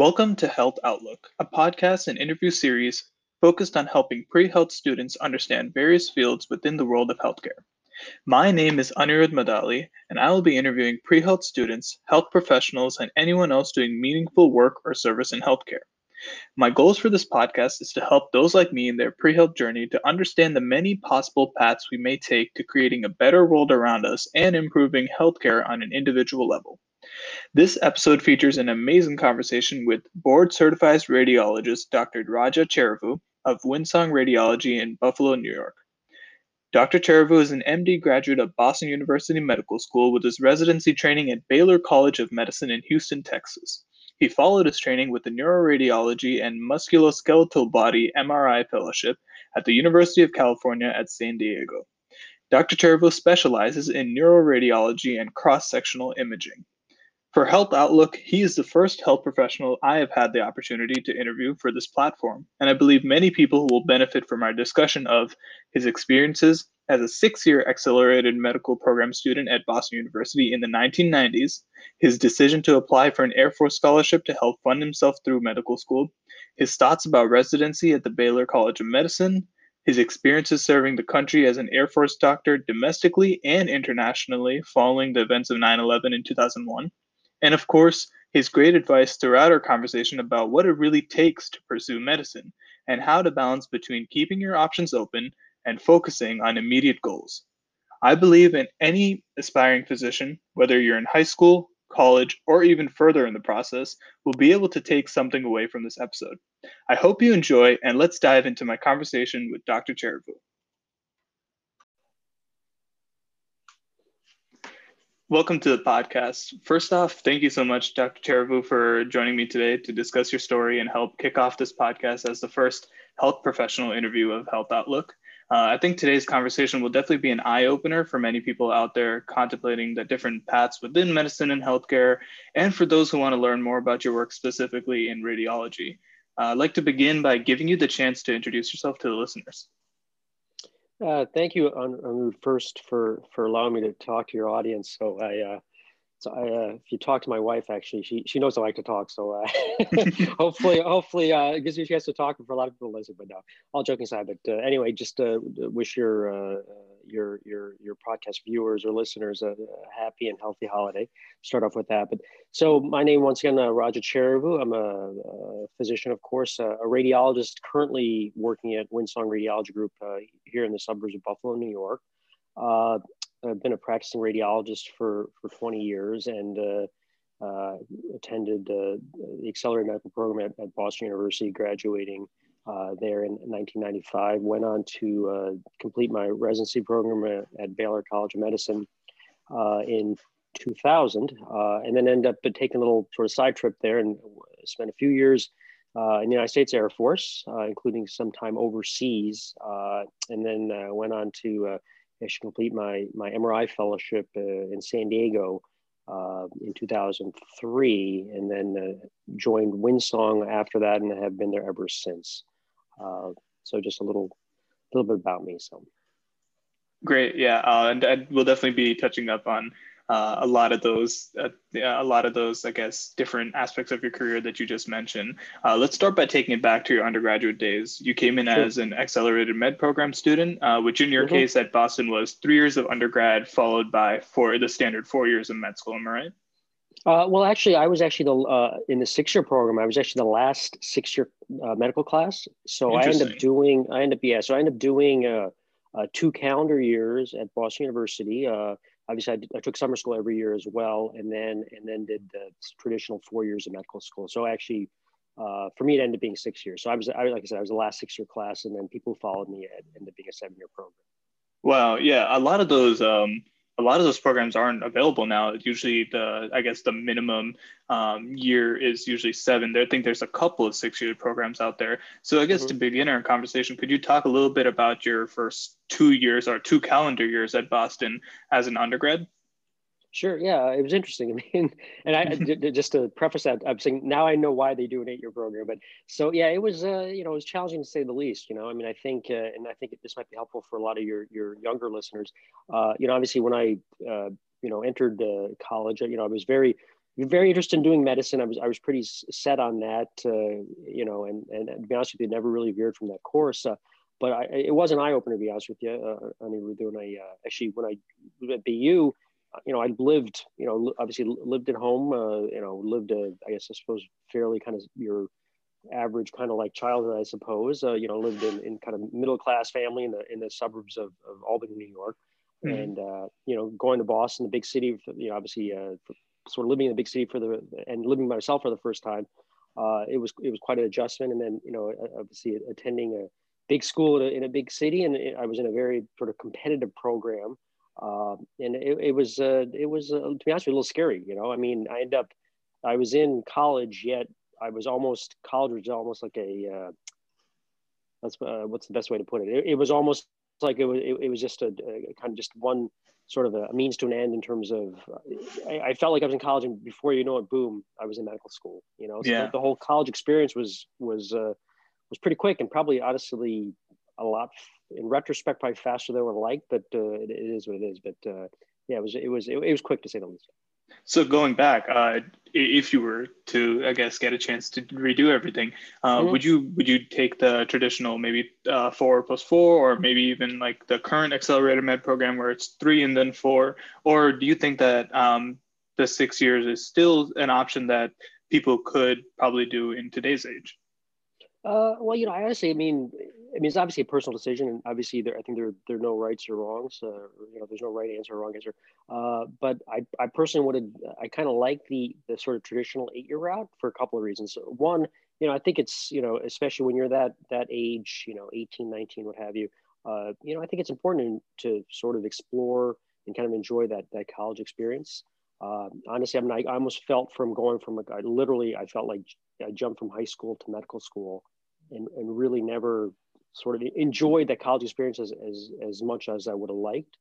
Welcome to Health Outlook, a podcast and interview series focused on helping pre health students understand various fields within the world of healthcare. My name is Anirudh Madali, and I will be interviewing pre health students, health professionals, and anyone else doing meaningful work or service in healthcare. My goals for this podcast is to help those like me in their pre health journey to understand the many possible paths we may take to creating a better world around us and improving healthcare on an individual level. This episode features an amazing conversation with board certified radiologist Dr. Raja Cherivu of Windsong Radiology in Buffalo, New York. Dr. Cherivu is an MD graduate of Boston University Medical School with his residency training at Baylor College of Medicine in Houston, Texas. He followed his training with the Neuroradiology and Musculoskeletal Body MRI Fellowship at the University of California at San Diego. Dr. Cherivu specializes in neuroradiology and cross sectional imaging. For Health Outlook, he is the first health professional I have had the opportunity to interview for this platform, and I believe many people will benefit from our discussion of his experiences as a six year accelerated medical program student at Boston University in the 1990s, his decision to apply for an Air Force scholarship to help fund himself through medical school, his thoughts about residency at the Baylor College of Medicine, his experiences serving the country as an Air Force doctor domestically and internationally following the events of 9 11 in 2001 and of course, his great advice throughout our conversation about what it really takes to pursue medicine and how to balance between keeping your options open and focusing on immediate goals. I believe in any aspiring physician, whether you're in high school, college, or even further in the process, will be able to take something away from this episode. I hope you enjoy, and let's dive into my conversation with Dr. Cherivu. Welcome to the podcast. First off, thank you so much, Dr. Cherivu, for joining me today to discuss your story and help kick off this podcast as the first health professional interview of Health Outlook. Uh, I think today's conversation will definitely be an eye opener for many people out there contemplating the different paths within medicine and healthcare, and for those who want to learn more about your work specifically in radiology. Uh, I'd like to begin by giving you the chance to introduce yourself to the listeners. Uh, thank you, Anu, first for for allowing me to talk to your audience. So I, uh, so I, uh, if you talk to my wife, actually, she she knows I like to talk. So uh, hopefully, hopefully, uh, it gives you a chance to talk for a lot of people listen. But no, all joking aside. But uh, anyway, just wish your your your your podcast viewers or listeners a, happy and healthy holiday. Start off with that. But so my name once again, uh, Raja Cherivu. I'm a, a, physician, of course, a, a, radiologist currently working at Windsong Radiology Group uh, here in the suburbs of Buffalo, New York. Uh, I've been a practicing radiologist for for 20 years and. Uh, uh, attended uh, the accelerated medical program at, at Boston University, graduating uh, there in 1995. Went on to uh, complete my residency program at, Baylor College of Medicine uh, in 2000, uh, and then ended up taking a little sort of side trip there and spent a few years uh, in the United States Air Force, including some time overseas, and then went on to actually complete my, my MRI fellowship in San Diego. Uh, in 2003, and then uh, joined Windsong after that, and have been there ever since. Uh, so just a little, little bit about me. So great, yeah, uh, and, and, we'll definitely be touching up on uh, a lot of those, uh, a lot of those, I guess, different aspects of your career that you just mentioned. Uh, let's start by taking it back to your undergraduate days. You came in sure. as an accelerated med program student, uh, which in your mm-hmm. case at Boston was three years of undergrad followed by four, the standard four years of med school. Am I right? Uh, well, actually, I was actually the uh, in the six year program. I was actually the last six year uh, medical class. So I ended up doing. I ended up yeah. So I ended up doing uh, uh, two calendar years at Boston University. Uh, obviously, I, did, I, took summer school every year as well, and then and then did the traditional four years of medical school. So actually, for me, it ended up being six years. So I was, I, like I said, I was the last six year class, and then people who followed me ended up being a seven year program. Wow. Yeah, a lot of those. Um a lot of those programs aren't available now. Usually, the I guess the minimum um, year is usually seven. I think there's a couple of six-year programs out there. So I guess mm-hmm. to begin our conversation, could you talk a little bit about your first two years or two calendar years at Boston as an undergrad? Sure. Yeah, it was interesting. I mean, and I just to preface that, I'm saying now I know why they do an eight-year program. But so yeah, it was uh, you know it was challenging to say the least. You know, I mean, I think uh, and I think this might be helpful for a lot of your your younger listeners. Uh, you know, obviously when I uh, you know entered uh, college, you know, I was very very interested in doing medicine. I was I was pretty set on that, uh, you know, and and to be honest with you, never really veered from that course. Uh, but I, it was an eye opener to be honest with you. Uh, I mean, we're doing a uh, actually when I at BU, you know, I lived, you know, obviously lived at home, uh, you know, lived a, I guess I suppose fairly kind of your average kind of like childhood, I suppose. Uh, you know, lived in, in kind of middle class family in the in the suburbs of, of Albany, New York, mm-hmm. and uh, you know, going to Boston, the big city. You know, obviously, uh, sort of living in the big city for the and living by myself for the first time. Uh, it was it was quite an adjustment, and then you know, obviously attending a big school in a, in a big city, and I was in a very sort of competitive program. Uh, and it, it was uh, it was uh, to be honest, a little scary. You know, I mean, I ended up I was in college, yet I was almost college was almost like a uh, that's uh, what's the best way to put it? It, it was almost like it was it, it was just a, a, kind of just one sort of a means to an end in terms of I, I, felt like I was in college and before you know it, boom, I was in medical school. You know, so yeah. the, the whole college experience was was uh, was pretty quick and probably honestly a lot in retrospect probably faster than I would like, but uh, it, it is what it is. But uh, yeah, it was it was it, it was quick to say the least. So going back, uh, if you were to, I guess, get a chance to redo everything, uh, mm-hmm. would you would you take the traditional maybe uh, four plus four, or maybe even like the current accelerator med program where it's three and then four, or do you think that um, the six years is still an option that people could probably do in today's age? Uh, well, you know, I honestly, I mean, I mean, it's obviously a personal decision, and obviously, there, I think there there are no rights or wrongs. Uh, you know, there's no right answer or wrong answer. Uh, but I, I personally would, I kind of like the the sort of traditional eight year route for a couple of reasons. One, you know, I think it's you know, especially when you're that that age, you know, 18, 19, what have you. Uh, you know, I think it's important to sort of explore and kind of enjoy that that college experience. Uh, honestly, I mean, I, almost felt from going from I literally, I felt like I jumped from high school to medical school and, and really never sort of enjoyed that college experience as, as, as much as I would have liked.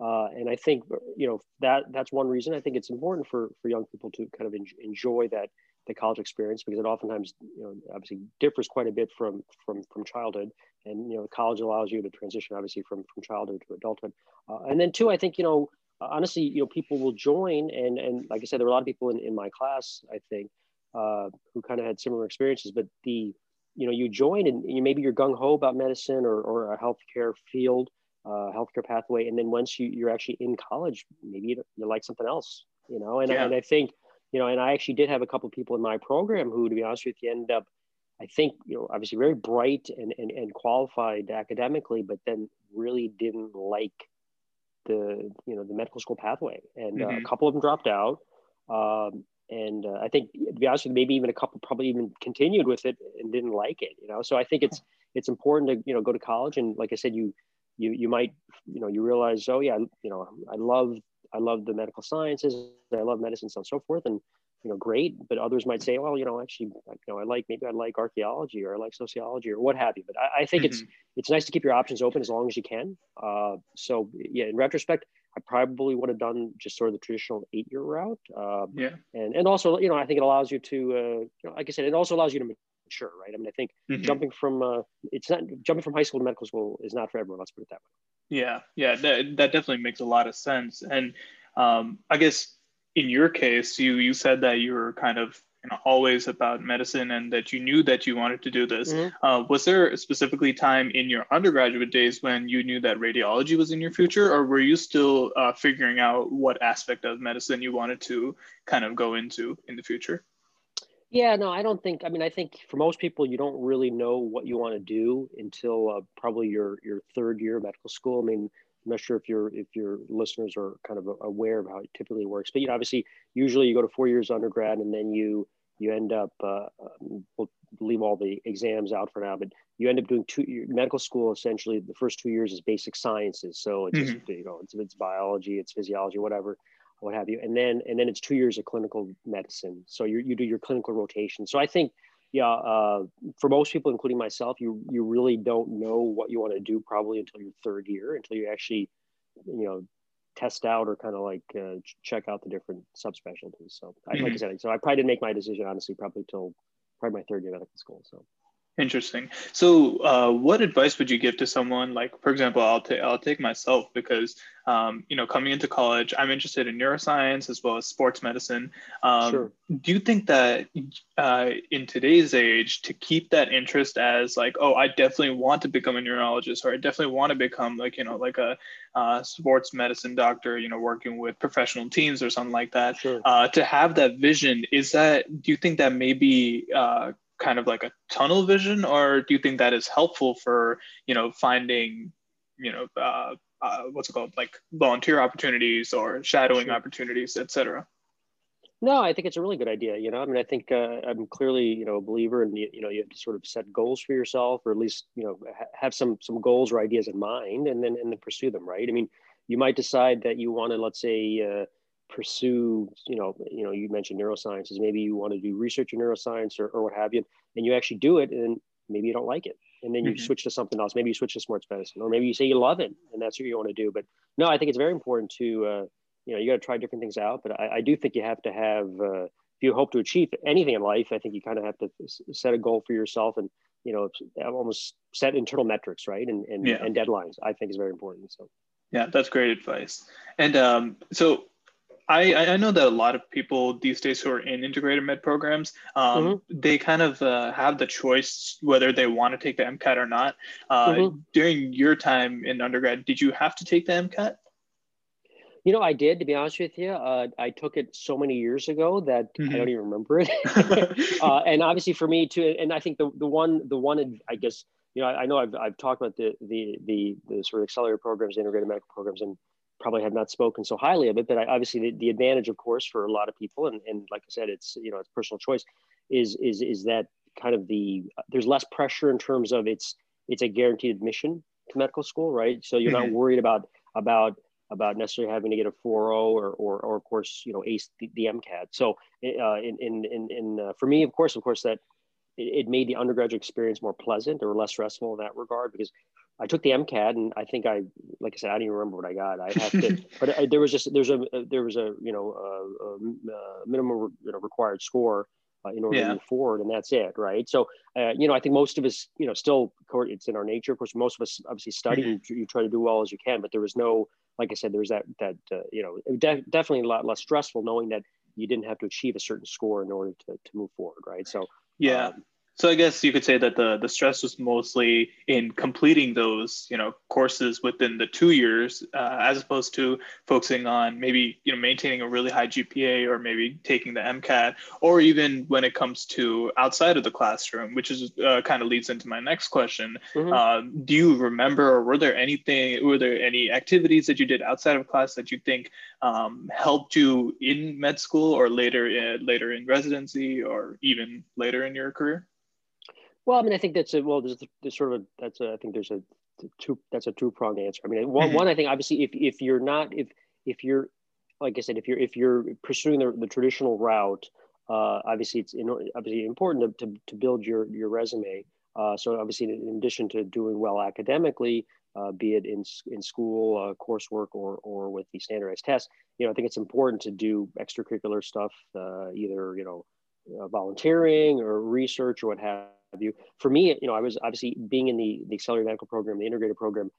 Uh, and I think, you know, that that's one reason I think it's important for, for young people to kind of en- enjoy that, the college experience because it oftentimes, you know, obviously differs quite a bit from, from, from childhood and, you know, college allows you to transition obviously from, from childhood to adulthood. Uh, and then two, I think, you know, honestly, you know, people will join and, and like I said, there were a lot of people in, in my class, I think, uh, who kind of had similar experiences, but the, you know you join and you maybe you're gung ho about medicine or, or a healthcare field, uh, healthcare pathway, and then once you you're actually in college, maybe you, you like something else, you know. And yeah. and I think you know, and I actually did have a couple of people in my program who, to be honest with you, ended up, I think, you know, obviously very bright and and, and qualified academically, but then really didn't like the you know the medical school pathway, and mm-hmm. uh, a mm-hmm. couple of them dropped out. Um, and uh, I think to be honest with you, maybe even a couple probably even continued with it and didn't like it, you know. So I think it's it's important to you know go to college and like I said, you you you might you know you realize oh yeah you know I love I love the medical sciences, I love medicine, so on and so forth, and you know great. But others might say well you know actually you know I like maybe I like archaeology or I like sociology or what have you. But I, I think mm-hmm. it's it's nice to keep your options open as long as you can. Uh, so yeah, in retrospect, I probably would have done just sort of the traditional eight year route. Uh, yeah. And, and also, you know, I think it allows you to, uh, you know, like I said, it also allows you to mature, right? I mean, I think mm-hmm. jumping from, uh, it's not jumping from high school to medical school is not for everyone. Let's put it that way. Yeah. Yeah. That, that definitely makes a lot of sense. And um, I guess in your case, you, you said that you were kind of you know, always about medicine and that you knew that you wanted to do this. Mm-hmm. Uh, was there specifically time in your undergraduate days when you knew that radiology was in your future, or were you still uh, figuring out what aspect of medicine you wanted to kind of go into in the future? Yeah, no, I don't think. I mean, I think for most people, you don't really know what you want to do until uh, probably your your third year of medical school. I mean, I'm not sure if your if your listeners are kind of aware of how it typically works, but you know, obviously, usually you go to four years undergrad and then you you end up uh, um, we'll leave all the exams out for now, but you end up doing two medical school. Essentially, the first two years is basic sciences, so it's mm-hmm. just, you know it's, it's biology, it's physiology, whatever, what have you, and then and then it's two years of clinical medicine. So you you do your clinical rotation. So I think yeah, uh, for most people, including myself, you you really don't know what you want to do probably until your third year, until you actually, you know, test out or kind of like uh, check out the different subspecialties. So, I, mm-hmm. like I said, so I probably didn't make my decision honestly, probably till probably my third year of medical school. So. Interesting. So, uh, what advice would you give to someone like, for example, I'll take I'll take myself because um, you know coming into college, I'm interested in neuroscience as well as sports medicine. Um, sure. Do you think that uh, in today's age, to keep that interest as like, oh, I definitely want to become a neurologist, or I definitely want to become like you know like a uh, sports medicine doctor, you know, working with professional teams or something like that. Sure. Uh, to have that vision, is that do you think that maybe uh, kind of like a tunnel vision or do you think that is helpful for you know finding you know uh, uh, what's it called like volunteer opportunities or shadowing sure. opportunities etc no i think it's a really good idea you know? I mean i think uh, i'm clearly you know a believer in you know you have to sort of set goals for yourself or at least you know ha- have some some goals or ideas in mind and then and then pursue them right? I mean you might decide that you want to let's say uh, pursue, you know, you know, you mentioned neurosciences. Maybe you want to do research in neuroscience or, or what have you, and you actually do it, and maybe you don't like it, and then you mm-hmm. switch to something else. Maybe you switch to sports medicine, or maybe you say you love it, and that's what you want to do. But no, I think it's very important to, uh, you know, you got to try different things out. But I, I, do think you have to have, uh, if you hope to achieve anything in life, I think you kind of have to set a goal for yourself and you know almost set internal metrics, right, and and, yeah. and deadlines. I think is very important. So. Yeah, that's great advice. And um, so I, I know that a lot of people these days who are in integrated med programs, um, mm-hmm. they kind of uh, have the choice whether they want to take the MCAT or not. Uh, mm-hmm. During your time in undergrad, did you have to take the MCAT? You know, I did. To be honest with you, uh, I took it so many years ago that mm-hmm. I don't even remember it. uh, and obviously, for me too, and I think the the one the one I guess you know I, I know I've I've talked about the the the the sort of accelerator programs, integrated medical programs, and probably have not spoken so highly of it, but I, obviously the, the, advantage, of course, for a lot of people, and, and like I said, it's you know it's personal choice, is is is that kind of the there's less pressure in terms of it's it's a guaranteed admission to medical school, right? So you're mm-hmm. not worried about about about necessarily having to get a 4.0 or, or, or of course, you know, ace the, the MCAT. So uh, in, in, in, in uh, for me, of course, of course, that it, it, made the undergraduate experience more pleasant or less stressful in that regard because I took the MCAT and I think I, like I said, I don't even remember what I got. I have to, but I, there was just there's a there was a you know a, a minimum you know required score uh, in order yeah. to move forward, and that's it, right? So uh, you know I think most of us you know still it's in our nature. Of course, most of us obviously study. Mm-hmm. You try to do well as you can, but there was no like I said, there was that that uh, you know de- definitely a lot less stressful knowing that you didn't have to achieve a certain score in order to to move forward, right? So yeah. Um, so I guess you could say that the the stress was mostly in completing those you know courses within the two years, uh, as opposed to focusing on maybe you know maintaining a really high GPA or maybe taking the MCAT, or even when it comes to outside of the classroom, which is uh, kind of leads into my next question. Mm-hmm. Uh, do you remember, or were there anything, were there any activities that you did outside of class that you think um, helped you in med school or later in, later in residency or even later in your career? Well, I mean, I think that's a well. There's, there's sort of a, that's a, I think there's a two that's a two pronged answer. I mean, one, mm-hmm. one I think obviously if if you're not if if you're like I said if you're if you're pursuing the, the traditional route, uh, obviously it's in, obviously important to, to, to build your your resume. Uh, so obviously, in addition to doing well academically, uh, be it in in school uh, coursework or or with the standardized tests, you know, I think it's important to do extracurricular stuff, uh, either you know, uh, volunteering or research or what have you. For me, you know, I was obviously being in the, the accelerated medical program, the integrated program,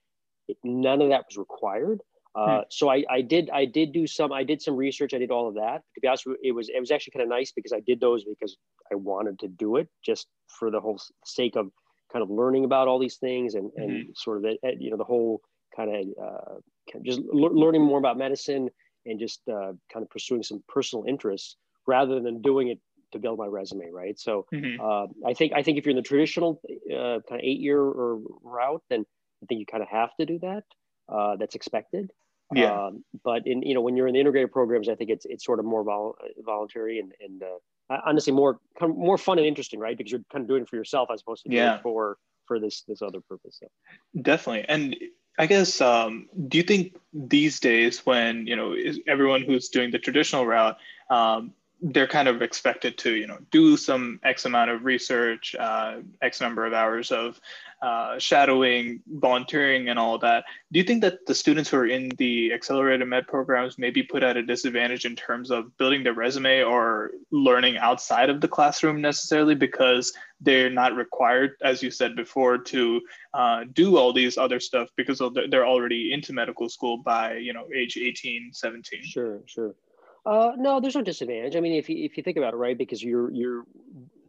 it, none of that was required. Uh, hmm. So I, I did I did do some I did some research I did all of that to be honest it was it was actually kind of nice because I did those because I wanted to do it just for the whole sake of kind of learning about all these things and and mm-hmm. sort of the, you know the whole kind of uh, just learning more about medicine and just uh, kind of pursuing some personal interests rather than doing it to build my resume, right? So mm-hmm. uh, I think I think if you're in the traditional uh, kind of eight year or route, then I think you kind of have to do that. Uh, that's expected. Yeah. Um, but in you know when you're in the integrated programs, I think it's it's sort of more vol- voluntary and and uh, honestly more kind of more fun and interesting, right? Because you're kind of doing it for yourself as opposed to yeah. for for this this other purpose. So. Definitely, and I guess um, do you think these days when you know everyone who's doing the traditional route um, they're kind of expected to you know do some x amount of research uh, x number of hours of uh, shadowing, volunteering, and all that. Do you think that the students who are in the accelerated med programs may be put at a disadvantage in terms of building their resume or learning outside of the classroom necessarily because they're not required, as you said before, to uh, do all these other stuff because they're already into medical school by you know age 18, 17? Sure, sure. Uh, no, there's no disadvantage. I mean, if you, if you think about it, right, because you're you're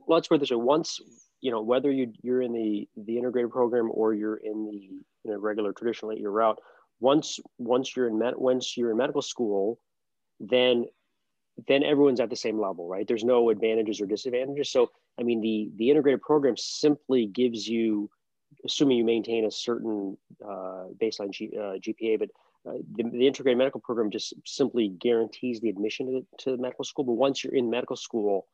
let's put this way: once you know whether you you're in the the integrated program or you're in the you know, regular traditional eight year route, once once you're in med, once you're in medical school, then then everyone's at the same level, right? There's no advantages or disadvantages. So I mean, the the integrated program simply gives you, assuming you maintain a certain uh, baseline G, uh, GPA, but uh, the, the, integrated medical program just simply guarantees the admission to the, to the medical school. But once you're in medical school,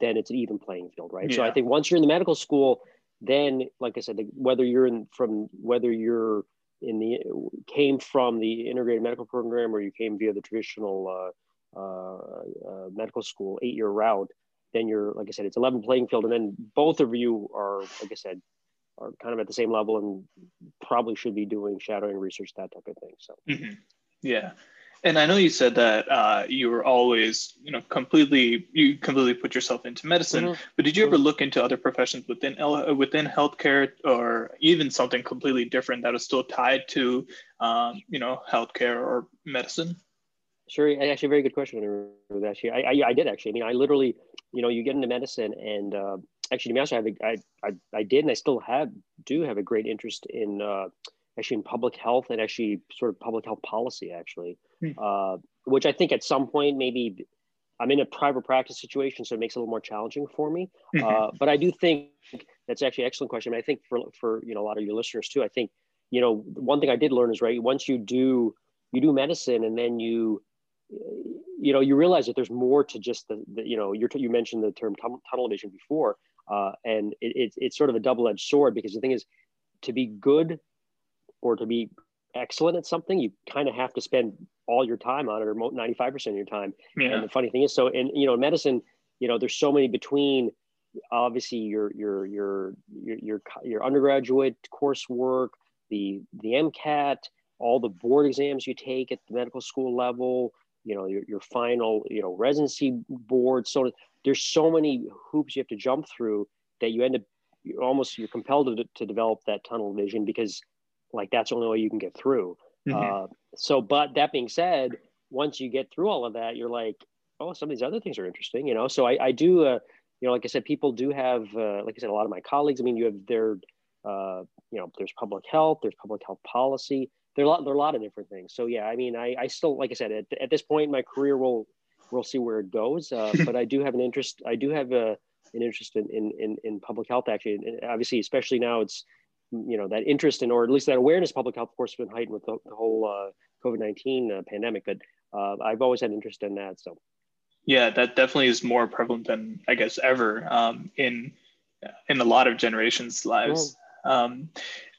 then it's an even playing field, right? Yeah. So I think once you're in the medical school, then, like I said, whether you're in from whether you're in the came from the integrated medical program or you came via the traditional uh, uh, uh, medical school eight year route, then you're like I said, it's 11 playing field, and then both of you are, like I said, are kind of at the same level and probably should be doing shadowing research, that type of thing. So, mm-hmm. yeah. And I know you said that uh, you were always, you know, completely you completely put yourself into medicine. Mm-hmm. But did you ever mm-hmm. look into other professions within within healthcare, or even something completely different that was still tied to, um, you know, healthcare or medicine? Sure, actually, a very good question. Actually, I, I, I did actually. I mean, I literally, you know, you get into medicine, and uh, actually, to be honest, I, have a, I, I, I did, and I still have do have a great interest in uh, actually in public health and actually sort of public health policy, actually, hmm. uh, which I think at some point maybe I'm in a private practice situation, so it makes it a little more challenging for me. Mm-hmm. Uh, but I do think that's actually an excellent question. I think for for you know a lot of your listeners too, I think you know one thing I did learn is right once you do you do medicine and then you you know you realize that there's more to just the, the you know you you mentioned the term tunnel vision before uh, and it, it, it's sort of a double-edged sword because the thing is to be good or to be excellent at something you kind of have to spend all your time on it or 95% of your time yeah. and the funny thing is so in you know medicine you know there's so many between obviously your your your your your, your undergraduate coursework the the mcat all the board exams you take at the medical school level you know your, your final you know residency board so there's so many hoops you have to jump through that you end up you're almost you're compelled to, to develop that tunnel vision because like that's the only way you can get through. Mm-hmm. uh, so but that being said once you get through all of that you're like oh some of these other things are interesting you know? So i, I do uh, you know like i said people do have uh, like i said a lot of my colleagues i mean you have their uh, you know there's public health there's public health policy there are a lot there are a lot of different things. So yeah i mean i, I still like i said at, at this point in my career we'll we'll see where it goes. Uh, but i do have an interest i do have a, an interest in, in in public health actually. And obviously especially now it's you know that interest in or at least that awareness of public health of course has been heightened with the, the whole uh, covid-19 uh, pandemic. But uh, i've always had interest in that so. Yeah that definitely is more prevalent than i guess ever um, in in a lot of generations lives. Um,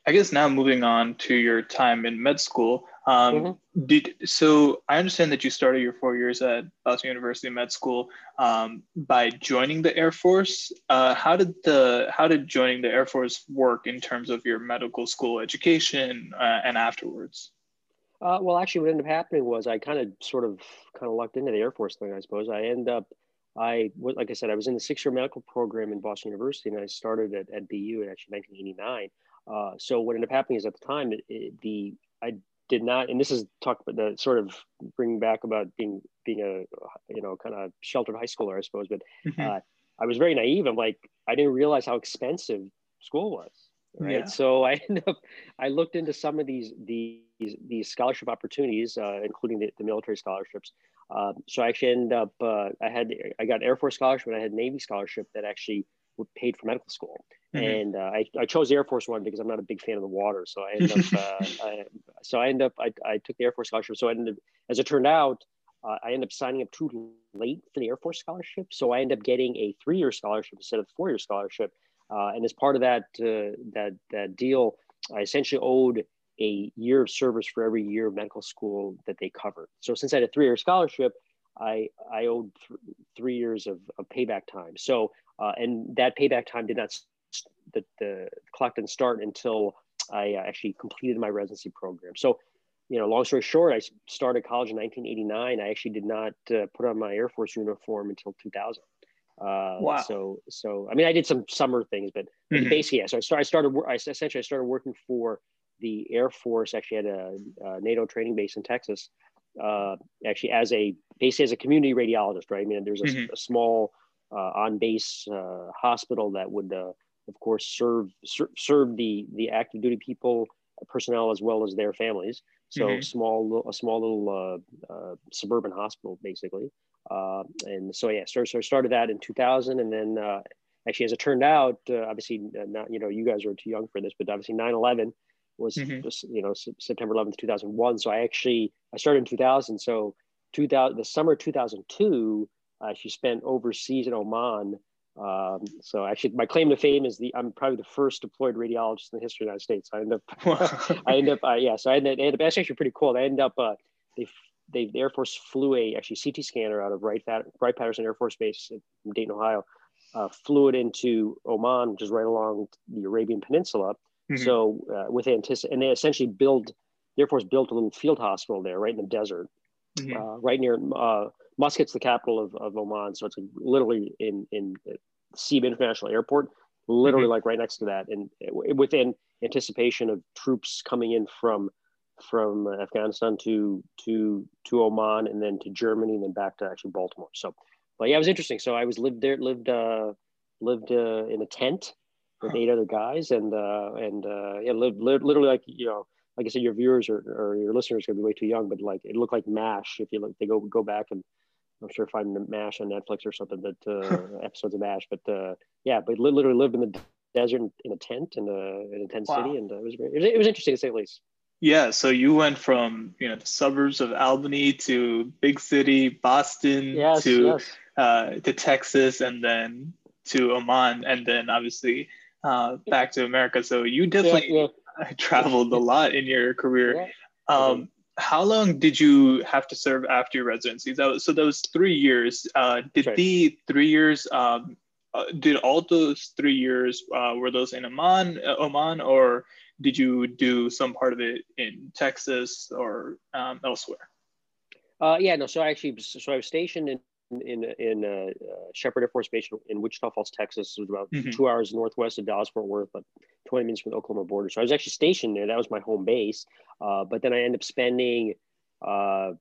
I guess now moving on to your time in med school. Um, mm-hmm. did, so I understand that you started your four years at Boston University Med School um, by joining the Air Force. Uh, how did the how did joining the Air Force work in terms of your medical school education uh, and afterwards? Uh, well, actually, what ended up happening was I kind of sort of kind of lucked into the Air Force thing. I suppose I end up I was, like I said I was in the six year medical program in Boston University, and I started at, at BU in actually 1989. Uh, so what ended up happening is at the time, it, it, the I did not, and this is talk about the sort of bring back about being being a you know kind of sheltered high schooler, I suppose. But mm-hmm. uh, I was very naive. I'm like I didn't realize how expensive school was. Right. Yeah. So I ended up I looked into some of these these these scholarship opportunities, uh, including the, the, military scholarships. Uh, so I actually ended up uh, I had I got Air Force scholarship and I had Navy scholarship that actually paid for medical school. Mm-hmm. And uh, I, I chose the Air Force one because I'm not a big fan of the water. So I ended up, uh, I, so I ended up, I, I took the Air Force scholarship. So I ended, as it turned out, uh, I ended up signing up too late for the Air Force scholarship. So I ended up getting a three-year scholarship instead of a four-year scholarship. Uh, and as part of that, uh, that, that deal, I essentially owed a year of service for every year of medical school that they covered. So since I had a three-year scholarship, I, I owed th- three years of, of payback time. So uh, and that payback time did not the, the clock didn't start until I actually completed my residency program. So, you know, long story short, I started college in 1989. I actually did not uh, put on my Air Force uniform until 2000. Uh, wow. So, so I mean, I did some summer things, but mm-hmm. basically, yeah. So I started. I started. I essentially I started working for the Air Force. Actually, had a, a NATO training base in Texas. Uh, actually, as a basically as a community radiologist, right? I mean, there's a, mm-hmm. a small uh, on base uh, hospital that would, uh, of course, serve ser- serve the the active duty people personnel as well as their families. So mm-hmm. small, a small little uh, uh, suburban hospital, basically. Uh, and so yeah, so, so I started that in 2000, and then uh, actually, as it turned out, uh, obviously not you know you guys are too young for this, but obviously 9/11 was mm-hmm. just, you know September 11th, 2001. So I actually I started in 2000. So 2000 the summer 2002, I actually spent overseas in Oman. Um, so actually, my claim to fame is the I'm probably the first deployed radiologist in the history of the United States. I end up, I end up, uh, yeah. So I ended, I ended up. That's actually pretty cool. I end up. Uh, they they, the Air Force flew a actually CT scanner out of Wright, Wright Patterson Air Force Base in Dayton, Ohio, uh, flew it into Oman, which is right along the Arabian Peninsula. Mm-hmm. So uh, with anticipation, and they essentially build, the Air Force built a little field hospital there, right in the desert, mm-hmm. uh, right near uh, Muscat's the capital of, of Oman. So it's literally in in Seeb International Airport, literally mm-hmm. like right next to that, and within anticipation of troops coming in from from Afghanistan to to to Oman and then to Germany and then back to actually Baltimore. So, but yeah, it was interesting. So I was lived there, lived uh, lived uh, in a tent with eight other guys, and uh, and uh, yeah, lived, literally like you know, like I said, your viewers or, or your listeners are gonna be way too young, but like it looked like Mash. If you look, they go go back and I'm sure find the Mash on Netflix or something, but uh, episodes of Mash. But uh, yeah, but literally lived in the desert in a tent in a in a tent wow. city, and uh, it was it was, it was interesting to say the least. Yeah, so you went from you know the suburbs of Albany to big city Boston yes, to yes. Uh, to Texas and then to Oman and then obviously uh, back to America. So you definitely yeah, yeah. traveled a lot in your career. Yeah. Um, how long did you have to serve after your residency? That was, so was three years. Uh, did right. the three years? Um, uh, did all those three years uh, were those in Oman, uh, Oman, or did you do some part of it in Texas or um, elsewhere? Uh, yeah, no. So I actually, so I was stationed in in in uh, uh, Sheppard Air Force Base in Wichita Falls, Texas. It was about mm-hmm. two hours northwest of Dallas Fort Worth, but 20 minutes from the Oklahoma border. So I was actually stationed there. That was my home base. Uh, but then I ended up spending uh,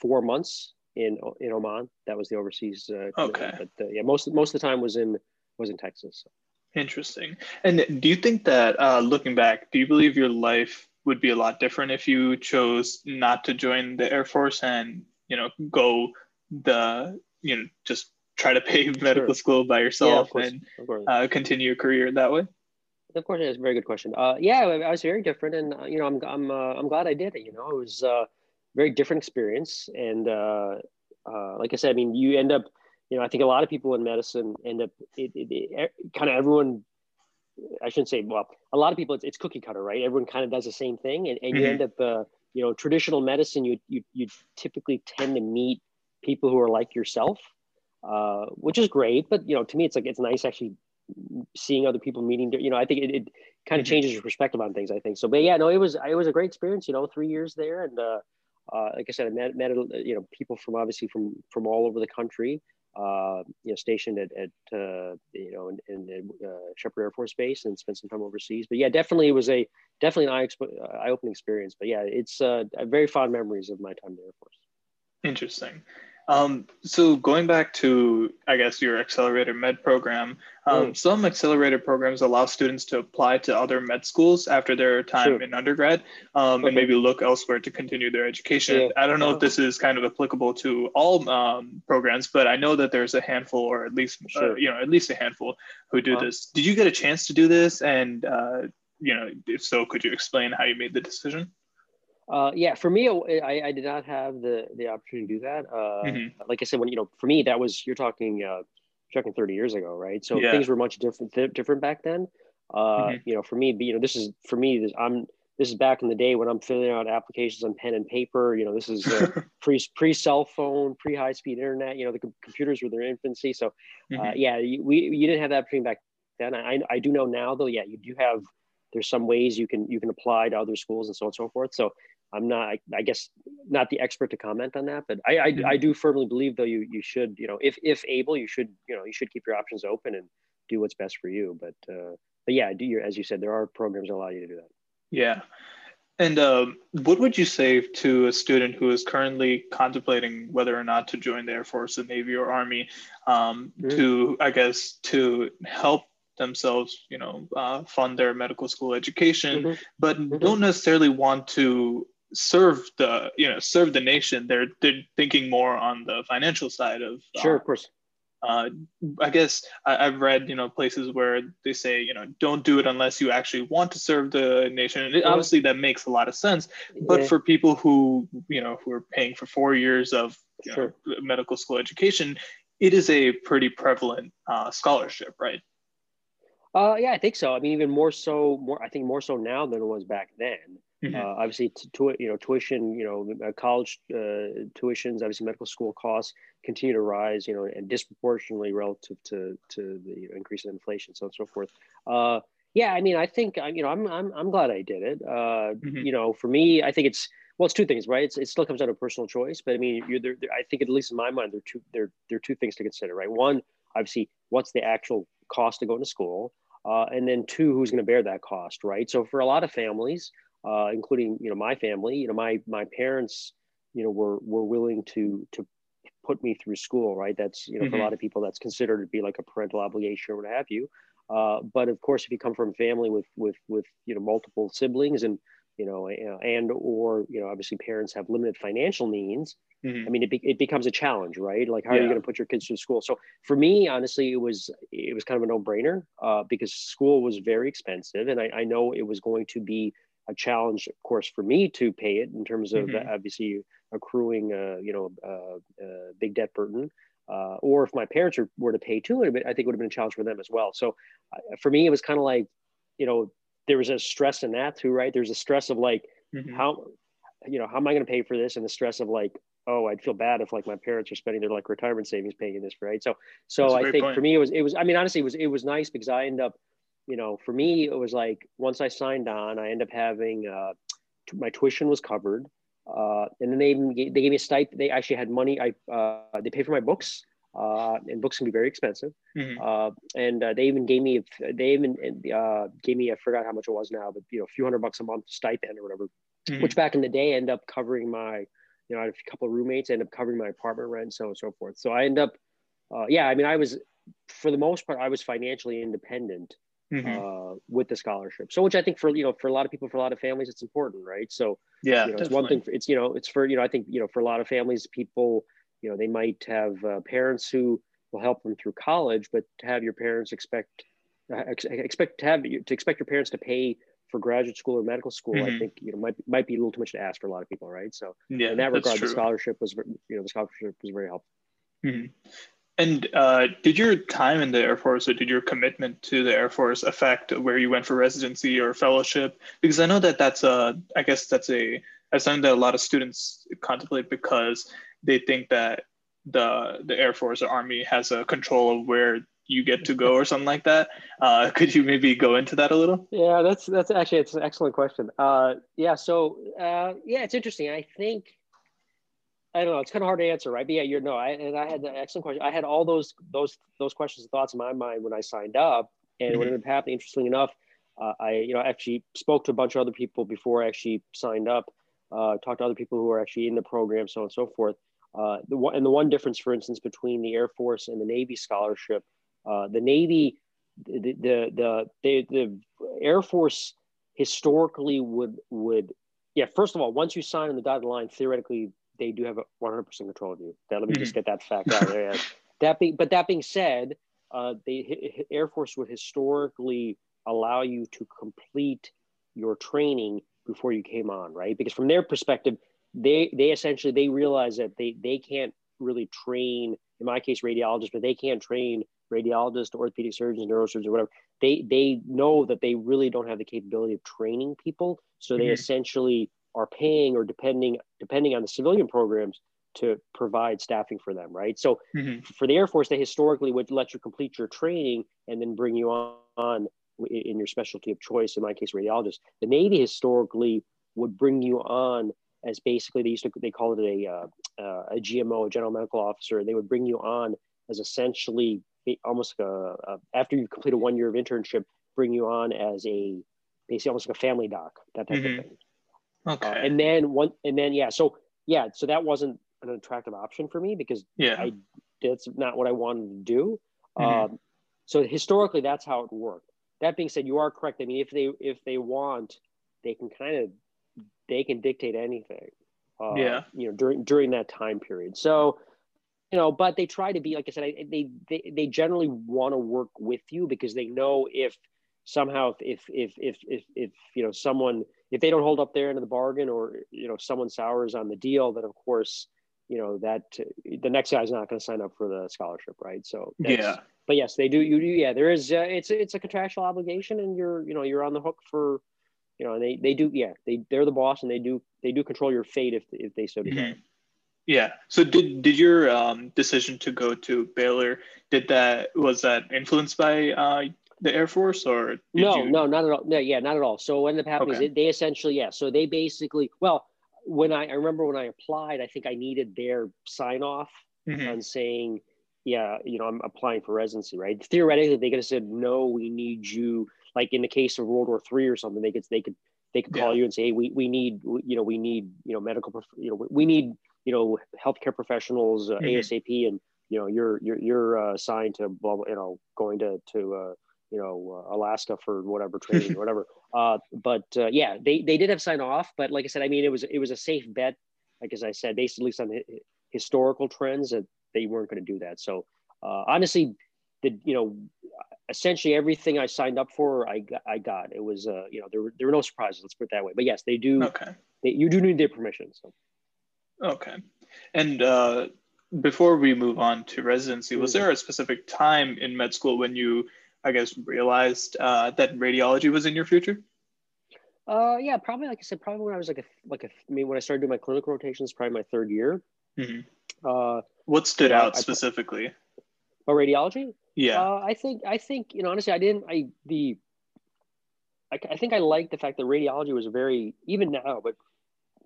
four months in in Oman. That was the overseas. Uh, okay. But uh, yeah, most most of the time was in was in Texas. So. Interesting. And do you think that uh, looking back, do you believe your life would be a lot different if you chose not to join the Air Force and you know go the you know just try to pay medical sure. school by yourself yeah, and uh, continue your career that way? Of course, it's a very good question. Uh, yeah, I was very different, and uh, you know, I'm I'm uh, I'm glad I did it. You know, it was a uh, very different experience, and uh, uh, like I said, I mean, you end up you know, I think a lot of people in medicine end up it, it, it, kind of everyone. I shouldn't say well. A lot of people, it's, it's cookie cutter, right? Everyone kind of does the same thing, and, and mm-hmm. you end up, uh, you know, traditional medicine. You you you typically tend to meet people who are like yourself, uh, which is great. But you know, to me, it's like it's nice actually seeing other people meeting. You know, I think it, it kind of mm-hmm. changes your perspective on things. I think so. But yeah, no, it was it was a great experience. You know, three years there, and uh, uh, like I said, I met, met you know people from obviously from from all over the country uh, you know, stationed at, at uh, you know, in, in uh, Sheppard Air Force Base and spent some time overseas. But yeah, definitely it was a definitely an eye, eye opening experience. But yeah, it's uh, very fond memories of my time in the Air Force. Interesting. Um, so going back to, I guess, your accelerator med program, um, mm. some accelerator programs allow students to apply to other med schools after their time sure. in undergrad um, okay. and maybe look elsewhere to continue their education. Yeah. I don't know if this is kind of applicable to all um, programs, but I know that there's a handful, or at least, uh, sure. uh, you know, at least a handful who do uh-huh. this. Did you get a chance to do this? And, uh, you know, if so, could you explain how you made the decision? Uh, yeah, for me, I, I did not have the the opportunity to do that. Uh, mm-hmm. Like I said, when you know, for me, that was you're talking uh, you're talking 30 years ago, right? So yeah. things were much different th- different back then. Uh, mm-hmm. You know, for me, you know, this is for me. This, I'm this is back in the day when I'm filling out applications on pen and paper. You know, this is uh, pre pre cell phone, pre high speed internet. You know, the computers were their infancy. So, uh, mm-hmm. yeah, we you didn't have that opportunity back then. I, I do know now though, yeah, you do have, there's some ways you can, you can apply to other schools and so on and so forth. So I'm not, I, I guess, not the expert to comment on that, but I, I, mm-hmm. I do firmly believe though you, you should, you know, if, if able, you should, you know, you should keep your options open and do what's best for you. But, uh, but yeah, do your, as you said, there are programs that allow you to do that. Yeah. And um, what would you say to a student who is currently contemplating whether or not to join the Air Force, the Navy, or Army, um, mm-hmm. to I guess to help themselves, you know, uh, fund their medical school education, mm-hmm. but mm-hmm. don't necessarily want to serve the you know serve the nation. They're they're thinking more on the financial side of sure, uh, of course uh, I guess I, have read, you know, places where they say, you know, don't do it unless you actually want to serve the nation. And it, obviously, that makes a lot of sense. But yeah. for people who, you know, who are paying for four years of sure. know, medical school education, it is a pretty prevalent uh, scholarship, right? Uh, yeah, I think so. I mean, even more so, more I think more so now than it was back then. Mm-hmm. Uh, obviously, to, you know, tuition, you know, uh, college uh, tuitions, obviously medical school costs continue to rise, you know, and disproportionately relative to to the you know, increase in inflation, so on and so forth. Uh, yeah, I mean, I think you know, I'm I'm I'm glad I did it. Uh, mm-hmm. You know, for me, I think it's well, it's two things, right? It's, it still comes out of personal choice, but I mean, you're there, I think at least in my mind, there are two there there are two things to consider, right? One, obviously, what's the actual cost to go to school, uh, and then two, who's going to bear that cost, right? So for a lot of families uh, including you know my family. You know my my parents, you know, were were willing to to put me through school. Right. That's you know mm-hmm. for a mm-hmm. lot of people that's considered to be like a parental obligation or what have you. Uh, but of course, if you come from a family with with with you know multiple siblings and you know and or you know obviously parents have limited financial means mm-hmm. i mean it, be, it becomes a challenge right like how yeah. are you going to put your kids through school so for me honestly it was it was kind of a no-brainer uh, because school was very expensive and I, I know it was going to be a challenge, of course, for me to pay it in terms of mm-hmm. obviously accruing, uh, you know, uh, uh, big debt burden. Uh, or if my parents were, were to pay too, I think it would have been a challenge for them as well. So uh, for me, it was kind of like, you know, there was a stress in that too, right? There's a stress of like, mm-hmm. how, you know, how am I going to pay for this? And the stress of like, oh, I'd feel bad if like my parents are spending their like retirement savings paying this, right? So, so I think point. for me, it was, it was, I mean, honestly, it was, it was nice because I end up, you know, for me, it was like once I signed on, I ended up having uh, t- my tuition was covered, uh, and then they gave, they gave me a stipend. They actually had money. I uh, they paid for my books, uh, and books can be very expensive. Mm-hmm. Uh, and uh, they even gave me they even uh, gave me I forgot how much it was now, but you know, a few hundred bucks a month stipend or whatever, mm-hmm. which back in the day ended up covering my you know I had a couple of roommates, ended up covering my apartment rent, so on and so forth. So I end up, yeah, I mean, I was for the most part, I was financially independent mm-hmm. uh, with the scholarship. So, which I think for you know for a lot of people, for a lot of families, it's important, right? So, yeah, you know, it's one thing. For, it's you know, it's for you know, I think you know, for a lot of families, people, you know, they might have uh, parents who will help them through college, but to have your parents expect uh, ex- expect to have to expect your parents to pay for graduate school or medical school, mm-hmm. I think you know might might be a little too much to ask for a lot of people, right? So, yeah, in that regard, true. the scholarship was you know the scholarship was very helpful. Mm-hmm. And uh, did your time in the Air Force or did your commitment to the Air Force affect where you went for residency or fellowship? Because I know that that's a, I guess that's a, something that a lot of students contemplate because they think that the the Air Force or Army has a control of where you get to go or something like that. Uh, could you maybe go into that a little? Yeah, that's that's actually it's an excellent question. Uh, yeah, so uh, yeah, it's interesting. I think I don't know. It's kind of hard to answer, right? But yeah, you're no. I and I had the excellent question. I had all those those those questions and thoughts in my mind when I signed up, and mm-hmm. what ended up happening, interestingly enough, uh, I you know actually spoke to a bunch of other people before I actually signed up. Uh, talked to other people who are actually in the program, so on and so forth. Uh, the one and the one difference, for instance, between the Air Force and the Navy scholarship, uh, the Navy, the the the, the the Air Force historically would would yeah. First of all, once you sign on the dotted line, theoretically they do have 100% control of you. That let me mm-hmm. just get that fact out there. that being, but that being said, uh, the Air Force would historically allow you to complete your training before you came on, right? Because from their perspective, they they essentially they realize that they they can't really train. In my case, radiologists, but they can't train radiologists, orthopedic surgeons, neurosurgeons, or whatever. They they know that they really don't have the capability of training people, so they mm-hmm. essentially are paying or depending depending on the civilian programs to provide staffing for them, right? So mm-hmm. for the Air Force, they historically would let you complete your training and then bring you on in your specialty of choice, in my case, radiologist, the Navy historically would bring you on as basically they used to they call it a uh, uh, a GMO, a general medical officer. They would bring you on as essentially almost like a, a after you've completed one year of internship, bring you on as a basically almost like a family doc, that type mm-hmm. of thing. Okay. Uh, and then one, and then yeah, so yeah, so that wasn't an attractive option for me because yeah, I, that's not what I wanted to do. Mm-hmm. Um, so historically, that's how it worked. That being said, you are correct. I mean, if they if they want, they can kind of they can dictate anything. Uh, yeah. You know, during during that time period. So, you know, but they try to be like I said. I, they they they generally want to work with you because they know if somehow if if if if if you know someone if they don't hold up their end of the bargain or you know someone sours on the deal, then of course you know that the next guy's not going to sign up for the scholarship, right? So yeah. But yes, they do. You do. Yeah, there is. Uh, it's it's a contractual obligation, and you're you know you're on the hook for you know, and they they do yeah they they're the boss and they do they do control your fate if if they so desire. Mm-hmm. Yeah. So did did your um, decision to go to Baylor did that was that influenced by uh, the Air Force or no you... no not at all no yeah not at all. So what ended up happening okay. is they essentially yeah so they basically well when I I remember when I applied I think I needed their sign off mm-hmm. on saying yeah you know I'm applying for residency right theoretically they could have said no we need you like in the case of World War Three or something, they could they could they could call yeah. you and say, hey, we we need you know we need you know medical you know we need you know healthcare professionals uh, mm-hmm. ASAP, and you know you're you're you're uh, assigned to blah, blah you know going to to uh, you know uh, Alaska for whatever training or whatever. Uh, but uh, yeah, they they did have sign off, but like I said, I mean it was it was a safe bet. Like as I said, basically some historical trends that they weren't going to do that. So honestly, the you know essentially everything I signed up for, I got. I got. It was, uh, you know, there were there were no surprises. Let's put it that way. But yes, they do. Okay. They, you do need their permission. So. Okay, and uh, before we move on to residency, was there a specific time in med school when you, I guess, realized uh, that radiology was in your future? Uh, yeah, probably like I said, probably when I was like a like a, I mean, when I started doing my clinical rotations, probably my third year. Mm-hmm. Uh, what stood out I, specifically? I, oh, radiology. Yeah. Uh, I think I think you know honestly I didn't I the I, I think I like the fact that radiology was very even now but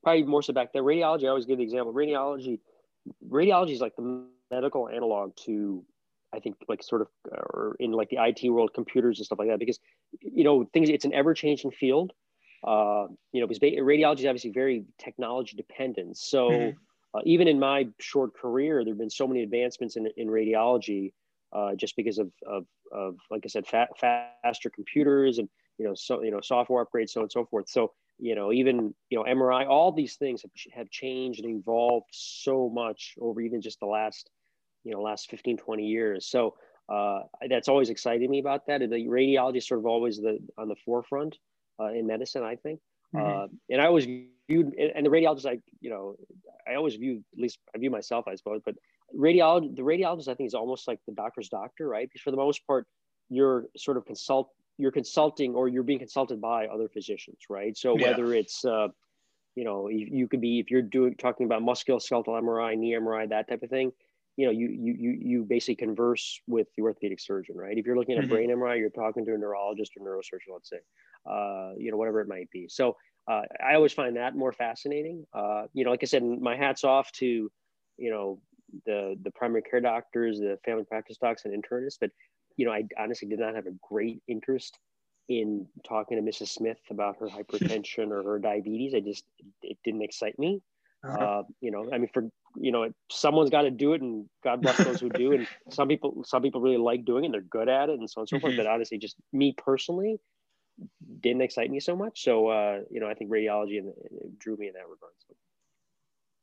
probably more so back then radiology I always give the example radiology radiology is like the medical analog to I think like sort of or in like the IT world computers and stuff like that because you know things it's an ever changing field uh, you know because radiology is obviously very technology dependent so mm-hmm. uh, even in my short career there have been so many advancements in, in radiology uh, just because of, of, of, like I said, fa- faster computers and, you know, so, you know, software upgrades, so on and so forth. So, you know, even, you know, MRI, all these things have, have changed and evolved so much over even just the last, you know, last 15, 20 years. So uh, that's always excited me about that. The radiology is sort of always the, on the forefront uh, in medicine, I think. Mm-hmm. Uh, and I always viewed, and the radiologist, I, you know, I always view, at least I view myself, I suppose, but radiology the radiologist, I think, is almost like the doctor's doctor, right? Because for the most part, you're sort of consult, you're consulting or you're being consulted by other physicians, right? So yeah. whether it's, uh, you know, you, you, could be if you're doing talking about musculoskeletal MRI, knee MRI, that type of thing. You know, you you you you basically converse with the orthopedic surgeon, right? If you're looking at mm-hmm. brain MRI, you're talking to a neurologist or neurosurgeon, let's say, uh, you know, whatever it might be. So uh, I always find that more fascinating. Uh, you know, like I said, my hats off to, you know, the the primary care doctors, the family practice docs, and internists. But you know, I honestly did not have a great interest in talking to Mrs. Smith about her hypertension or her diabetes. I just it didn't excite me. Uh-huh. Uh, you know, I mean, for you know, someone's got to do it, and God bless those who do. And some people, some people really like doing it, and they're good at it, and so on and so forth. Mm-hmm. But honestly, just me personally, didn't excite me so much. So, uh, you know, I think radiology and, and drew me in that regard. So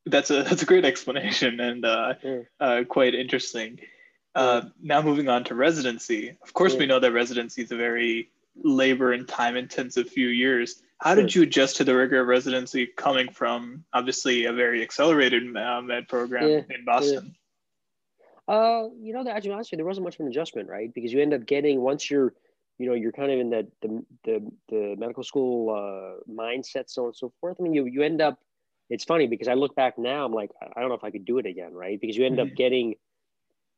that's a that's a great explanation and uh, mm. uh, quite interesting. Uh. Now moving on to residency. Of course, mm. we know that residency is a very labor and time intensive few years. How did you adjust to the rigor of residency coming from obviously a very accelerated uh, med program yeah. in Boston? Yeah. Uh, you know, actually, honestly, there wasn't much of an adjustment, right? Because you end up getting once you're, you know, you're kind of in that the the, the medical school uh, mindset, so on and so forth. I mean, you you end up it's funny because I look back now, I'm like, I don't know if I could do it again, right? Because you end mm-hmm. up getting,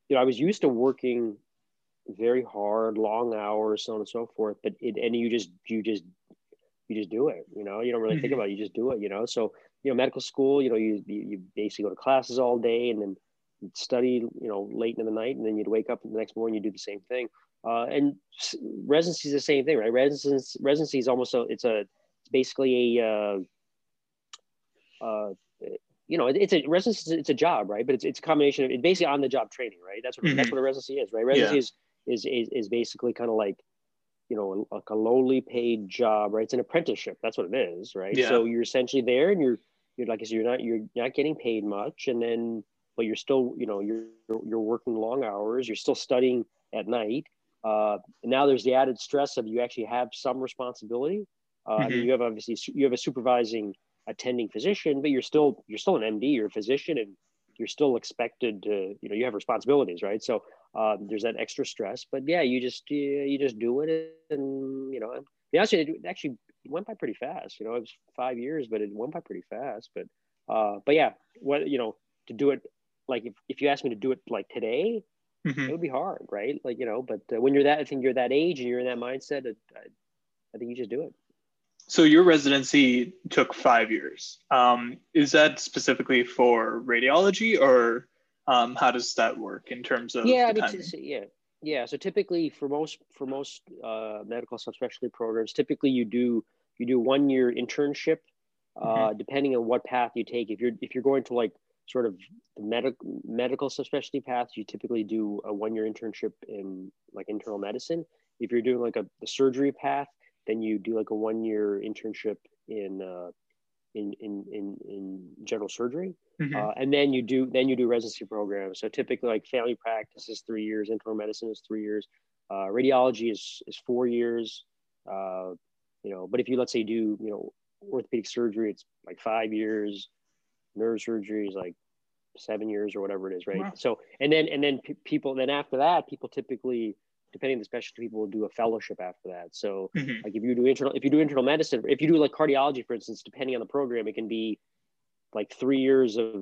you know, I was used to working very hard, long hours, so on and so forth. But it and you just you just you just do it. You know, you don't really mm-hmm. think about it. You just do it. You know, so you know, medical school. You know, you you basically go to classes all day and then study. You know, late in the night, and then you'd wake up the next morning. You do the same thing. Uh, and residency is the same thing, right? Residency residency is almost a it's a it's basically a uh, uh, you know, it's a residency. It's a job, right? But it's, it's a combination of it's basically on the job training, right? That's what mm-hmm. that's what a residency is, right? Residency yeah. is, is is is basically kind of like, you know, like a lowly paid job, right? It's an apprenticeship. That's what it is, right? Yeah. So you're essentially there, and you're you're like I said, you're not you're not getting paid much, and then but you're still you know you're you're working long hours. You're still studying at night. Uh, and now there's the added stress of you actually have some responsibility. Uh, mm-hmm. I mean, you have obviously you have a supervising attending physician, but you're still you're still an MD, you're a physician, and you're still expected to you know you have responsibilities, right? So um, there's that extra stress. But yeah, you just you, you just do it, and you know, yeah, actually, it actually went by pretty fast. You know, it was five years, but it went by pretty fast. But uh, but yeah, what you know to do it like if, if you asked me to do it like today, mm-hmm. it would be hard, right? Like you know, but uh, when you're that, I think you're that age and you're in that mindset, I, I think you just do it. So your residency took five years. Um, is that specifically for radiology, or um, how does that work in terms of yeah, yeah, yeah. So typically, for most for most uh, medical subspecialty programs, typically you do you do one year internship, uh, mm-hmm. depending on what path you take. If you're if you're going to like sort of the medical medical subspecialty path, you typically do a one year internship in like internal medicine. If you're doing like a the surgery path, then you do like a one year internship in, uh, in, in, in, in general surgery. Mm-hmm. Uh, and then you do, then you do residency programs. So typically like family practice is three years, internal medicine is three years. Uh, radiology is, is four years. Uh, you know, but if you, let's say do, you know, orthopedic surgery, it's like five years, Neurosurgery is like seven years or whatever it is. Right. Wow. So, and then, and then p- people, then after that, people typically, depending on the specialty, people will do a fellowship after that. So mm-hmm. like if you do internal, if you do internal medicine, if you do like cardiology, for instance, depending on the program, it can be like three years of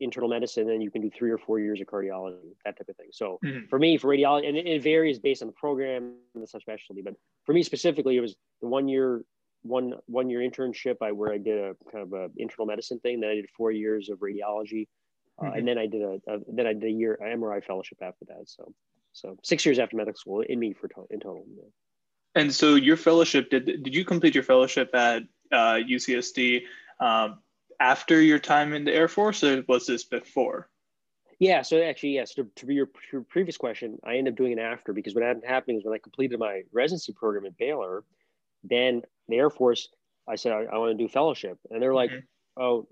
internal medicine, then you can do three or four years of cardiology, that type of thing. So mm-hmm. for me, for radiology, and it, it, varies based on the program and the subspecialty, but for me specifically, it was the one year, one one year internship I where I did a kind of a internal medicine thing. Then I did four years of radiology, uh, mm-hmm. and then I did a, a, then I did a year MRI fellowship after that. So so six years after medical school in me for to- in total. Yeah. And so your fellowship did did you complete your fellowship at uh, UCSD um, after your time in the Air Force, or was this before? Yeah, so actually, yes. To, to your, your previous question, I ended up doing it after because what ended up happening is when I completed my residency program at Baylor, then the Air Force, I said I, I want to do fellowship, and they're like, mm-hmm. "Oh,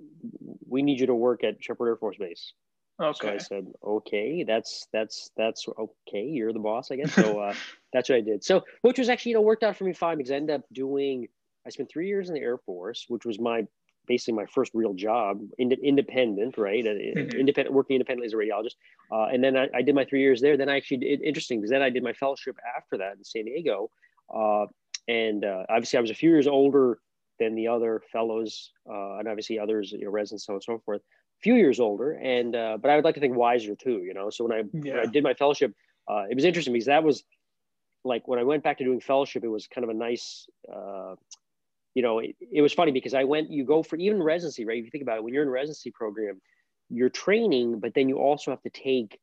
we need you to work at Sheppard Air Force Base." Okay. So I said, okay, that's that's that's okay. You're the boss, I guess. So uh, that's what I did. So which was actually you know worked out for me fine because I ended up doing. I spent three years in the Air Force, which was my basically my first real job, ind- independent, right? Uh, mm-hmm. Independent, working independently as a radiologist. Uh, and then I, I, did my three years there. Then I actually did, interesting because then I did my fellowship after that in San Diego. Uh, and uh, obviously, I was a few years older than the other fellows, uh, and obviously others, you know, residents, so on and so forth few years older, and uh, but I would like to think wiser too. You know, so when I, yeah. when I did my fellowship, uh, it was interesting because that was like when I went back to doing fellowship, it was kind of a nice. Uh, you know, it, it was funny because I went. You go for even residency, right? If you think about it, when you're in a residency program, you're training, but then you also have to take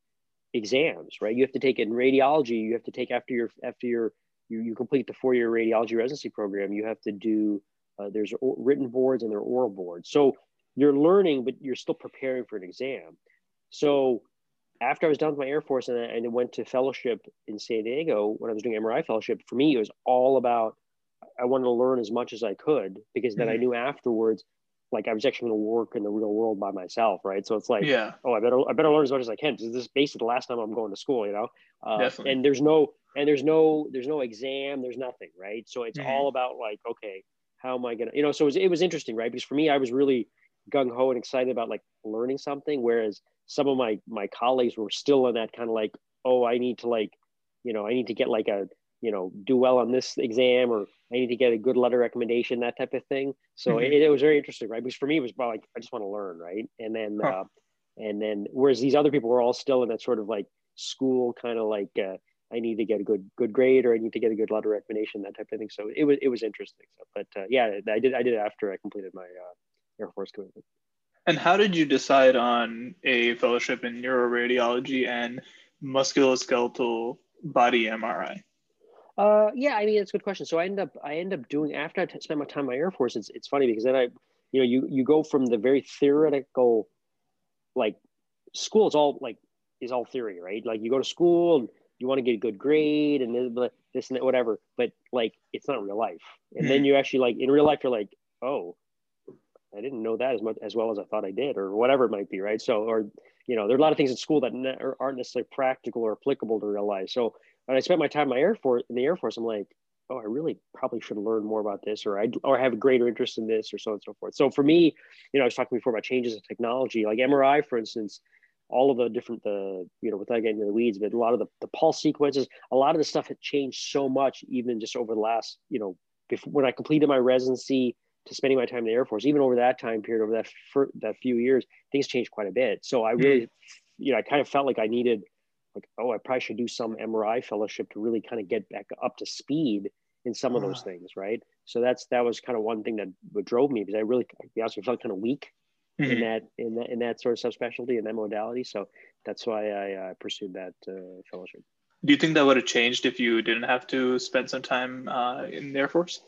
exams, right? You have to take in radiology. You have to take after your after your you, you complete the four year radiology residency program. You have to do uh, there's written boards and there are oral boards. So you're learning, but you're still preparing for an exam. So after I was done with my Air Force and I, and I went to fellowship in San Diego when I was doing MRI fellowship, for me, it was all about I wanted to learn as much as I could because then mm-hmm. I knew afterwards, like I was actually going to work in the real world by myself, right? So it's like, yeah, oh, I better I better learn as much as I can because this is basically the last time I'm going to school, you know. Uh, Definitely. And there's no and there's no there's no exam, there's nothing, right? So it's mm-hmm. all about like, okay, how am I gonna, you know? So it was, it was interesting, right? Because for me, I was really gung ho and excited about like learning something, whereas some of my my colleagues were still in that kind of like, oh, I need to like, you know, I need to get like a you know do well on this exam or I need to get a good letter recommendation, that type of thing. So mm-hmm. it, it, was very interesting, right? Because for me, it was about like I just want to learn, right? And then huh. uh, and then whereas these other people were all still in that sort of like school kind of like uh, I need to get a good good grade or I need to get a good letter recommendation, that type of thing. So it was it was interesting. So, but uh, yeah, I did I did after I completed my uh, Air Force commitment. And how did you decide on a fellowship in neuroradiology and musculoskeletal body MRI? Uh, yeah, I mean it's a good question. So I end up I end up doing after I t- spent my time in my Air Force. It's it's funny because then I, you know, you you go from the very theoretical, like school is all like is all theory, right? Like you go to school and you want to get a good grade and this, this and that, whatever, but like it's not real life. And mm-hmm. then you actually like in real life you're like, oh, I didn't know that as much as well as I thought I did, or whatever it might be, right? So, or you know, there are a lot of things in school that ne- aren't necessarily practical or applicable to real life. So when I spent my time in my Air Force in the Air Force, I'm like, oh, I really probably should learn more about this, or I or have a greater interest in this, or so on and so forth. So for me, you know, I was talking before about changes in technology, like MRI, for instance, all of the different the you know without getting into the weeds, but a lot of the, the pulse sequences, a lot of the stuff had changed so much, even just over the last, you know, before when I completed my residency to spending my time in the Air Force, even over that time period, over that for, that few years, things changed quite a bit. So I really, mm-hmm. you know, I kind of felt like I needed like, oh, I probably should do some MRI fellowship to really kind of get back up to speed in some of those ah. things, right? So that's that was kind of one thing that drove me because I really, to be honest, I felt kind of weak mm-hmm. in that in that in that sort of subspecialty and that modality. So that's why I uh, pursued that uh, fellowship. Do you think that would have changed if you didn't have to spend some time uh, in the Air Force?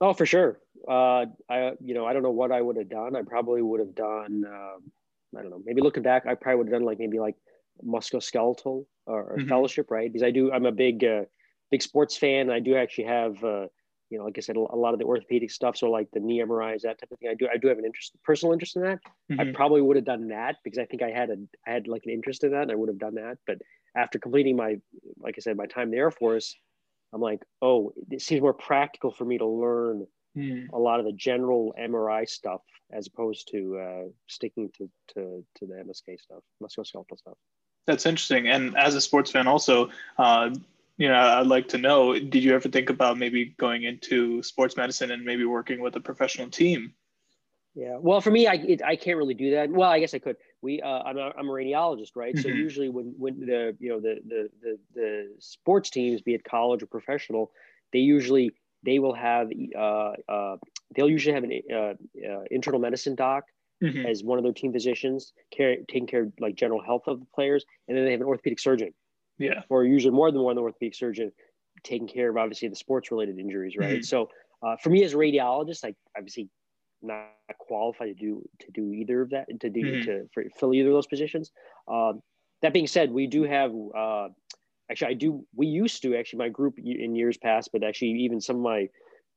Oh, for sure. Uh, I you know I don't know what I would have done. I probably would have done. Um, I don't know. Maybe looking back, I probably would have done like maybe like musculoskeletal or, or mm-hmm. fellowship, right? Because I do, I'm a big, uh, big sports fan. I do actually have, uh, you know, like I said, a lot of the orthopedic stuff. So like the knee MRIs, that type of thing. I do, I do have an interest, personal interest in that. Mm-hmm. I probably would have done that because I think I had a, I had like an interest in that. And I would have done that. But after completing my, like I said, my time in the Air Force, I'm like, oh, it seems more practical for me to learn mm. a lot of the general MRI stuff as opposed to uh, sticking to, to to the MSK stuff, musculoskeletal stuff. That's interesting. And as a sports fan, also, uh, you know, I'd like to know: Did you ever think about maybe going into sports medicine and maybe working with a professional team? Yeah. Well, for me, I it, I can't really do that. Well, I guess I could. We uh, I'm a, I'm a radiologist, right? Mm-hmm. So usually when when the you know the, the the the sports teams, be it college or professional, they usually they will have uh, uh, they'll usually have an uh, internal medicine doc mm-hmm. as one of their team physicians, care, taking care of like general health of the players, and then they have an orthopedic surgeon. Yeah. Or usually more than one orthopedic surgeon taking care of obviously the sports related injuries, right? Mm-hmm. So uh, for me as a radiologist, like obviously not qualified to do to do either of that to do mm-hmm. to for, fill either of those positions. Um, that being said, we do have uh, actually I do we used to actually my group in years past, but actually even some of my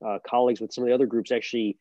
uh, colleagues with some of the other groups actually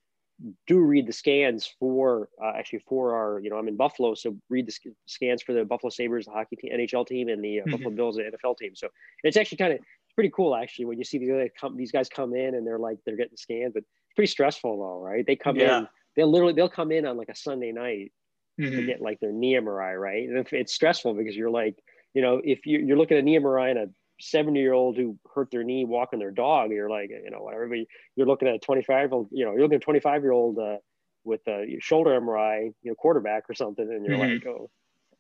do read the scans for uh, actually for our you know I'm in Buffalo so read the sc- scans for the Buffalo Sabres the hockey team NHL team and the uh, mm-hmm. Buffalo Bills the NFL team so it's actually kind of it's pretty cool actually when you see these guys come these guys come in and they're like they're getting scanned but it's pretty stressful though right they come yeah. in they'll literally they'll come in on like a Sunday night mm-hmm. to get like their knee MRI right and it's stressful because you're like you know if you're, you're looking at knee MRI and a 70 year old who hurt their knee walking their dog you're like you know whatever but you're looking at a 25 old, you know you're looking at a 25 year old uh, with a shoulder mri you know quarterback or something and you're mm-hmm. like oh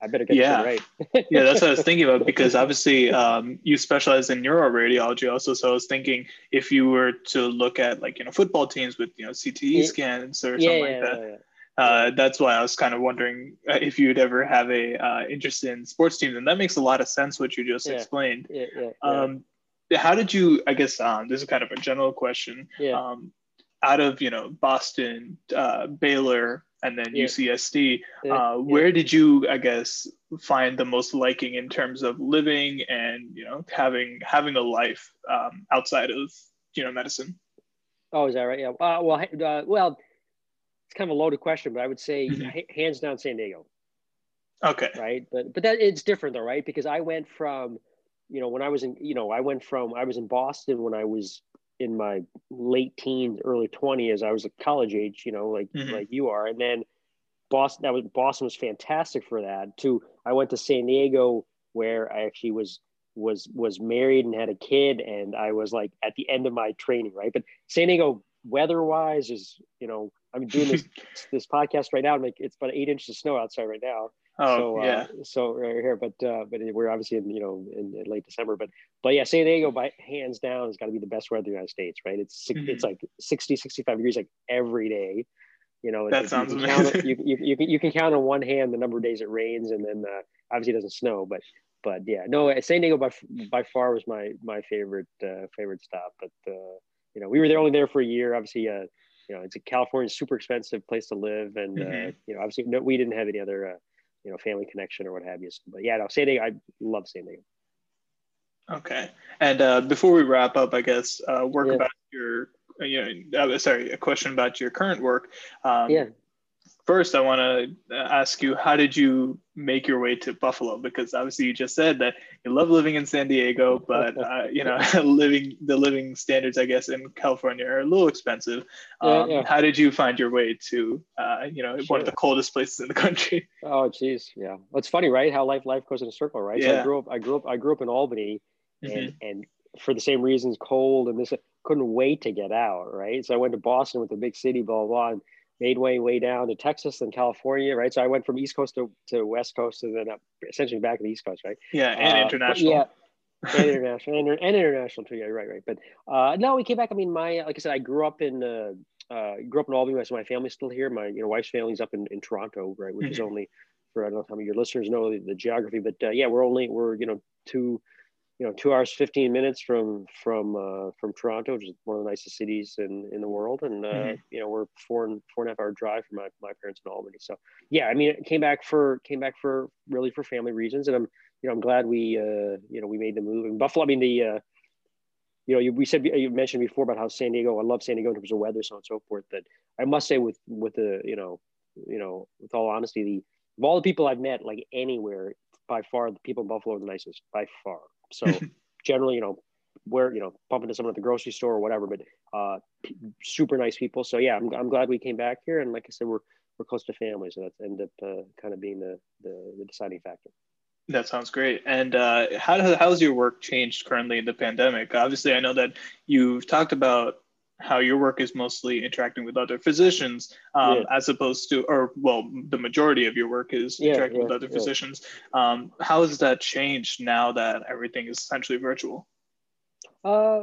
I better get yeah. right. yeah, that's what I was thinking about because obviously um, you specialize in neuroradiology also. So I was thinking if you were to look at like you know football teams with you know CTE scans or something yeah, like that, uh, that's why I was kind of wondering uh, if you'd ever have a uh, interest in sports teams, and that makes a lot of sense what you just yeah. explained. Yeah, yeah, um, how did you? I guess um, this is kind of a general question. Yeah. Um, out of you know Boston, uh, Baylor, and then. UCSD, uh, where did you, I guess, find the most liking in terms of living and you know having having a life um, outside of you know medicine? Oh, is that right? Yeah. Uh, well, well it's kind of a loaded question, but I would say mm-hmm. hands down San Diego. Okay. Right. But but that it's different though, right? Because I went from, you know, when I was in, you know, I went from I was in Boston when I was in my late teens, early 20s, I was a college age, you know, like mm-hmm. like you are. And then Boston that was Boston was fantastic for that. To I went to San Diego where I actually was was was married and had a kid and I was like at the end of my training, right? But San Diego weather wise is, you know, I'm doing this this podcast right now. Like it's about eight inches of snow outside right now. Oh so, yeah. Uh, so right here, but uh, but we're obviously in you know in, in, late December, but but yeah, San Diego by hands down has got to be the best weather in the United States, right? It's mm-hmm. it's like 60, 65 degrees like every day. You know, that sounds you amazing. Count, you, you, you, can, you can count on one hand the number of days it rains, and then uh, obviously it doesn't snow, but but yeah, no, San Diego by by far was my my favorite uh, favorite stop. But uh, you know, we were there only there for a year. Obviously, uh, you know, it's a California super expensive place to live, and uh, mm-hmm. uh, you know, obviously, no, we didn't have any other uh, you know family connection or what have you. So, but yeah, no, San Diego, I love San Diego. Okay, and uh, before we wrap up, I guess uh, work yeah. about your you know, uh, sorry, a question about your current work. Um, yeah first, I want to ask you, how did you make your way to Buffalo? Because obviously, you just said that you love living in San Diego, but uh, you know, living the living standards, I guess, in California are a little expensive. Um, yeah, yeah. How did you find your way to, uh, you know, sure. one of the coldest places in the country? Oh, geez, yeah. Well, it's funny, right? How life life goes in a circle, right? Yeah. So I grew up, I grew up, I grew up in Albany, and mm-hmm. and for the same reasons, cold and this, couldn't wait to get out, right? So I went to Boston with the big city, blah blah. blah and, made way way down to Texas and California, right? So I went from East Coast to, to West Coast and then up essentially back to the East Coast, right? Yeah, and uh, international. Yeah, and international, and, and, international too. Yeah, right, right. But uh, no, we came back. I mean, my like I said, I grew up in uh, uh grew up in Albany. So my family's still here. My you know wife's family's up in, in Toronto, right? Which mm-hmm. is only for I don't know how many of your listeners know the, the geography, but uh, yeah, we're only we're you know two you know two hours 15 minutes from from uh, from toronto which is one of the nicest cities in in the world and uh, mm-hmm. you know we're four and four and a half hour drive from my, my parents in albany so yeah i mean came back for came back for really for family reasons and i'm you know i'm glad we uh you know we made the move in buffalo i mean the uh you know, you, we said you mentioned before about how San Diego. I love San Diego in terms of weather, so on and so forth. That I must say, with with the you know, you know, with all honesty, the of all the people I've met, like anywhere, by far the people in Buffalo are the nicest by far. So generally, you know, where you know bumping into someone at the grocery store or whatever, but uh, super nice people. So yeah, I'm, I'm glad we came back here, and like I said, we're we're close to family, so that's ended up uh, kind of being the, the, the deciding factor. That sounds great. And uh, how how's your work changed currently in the pandemic? Obviously, I know that you've talked about how your work is mostly interacting with other physicians um, yeah. as opposed to or well the majority of your work is yeah, interacting yeah, with other physicians. Um, how has that changed now that everything is essentially virtual? Uh,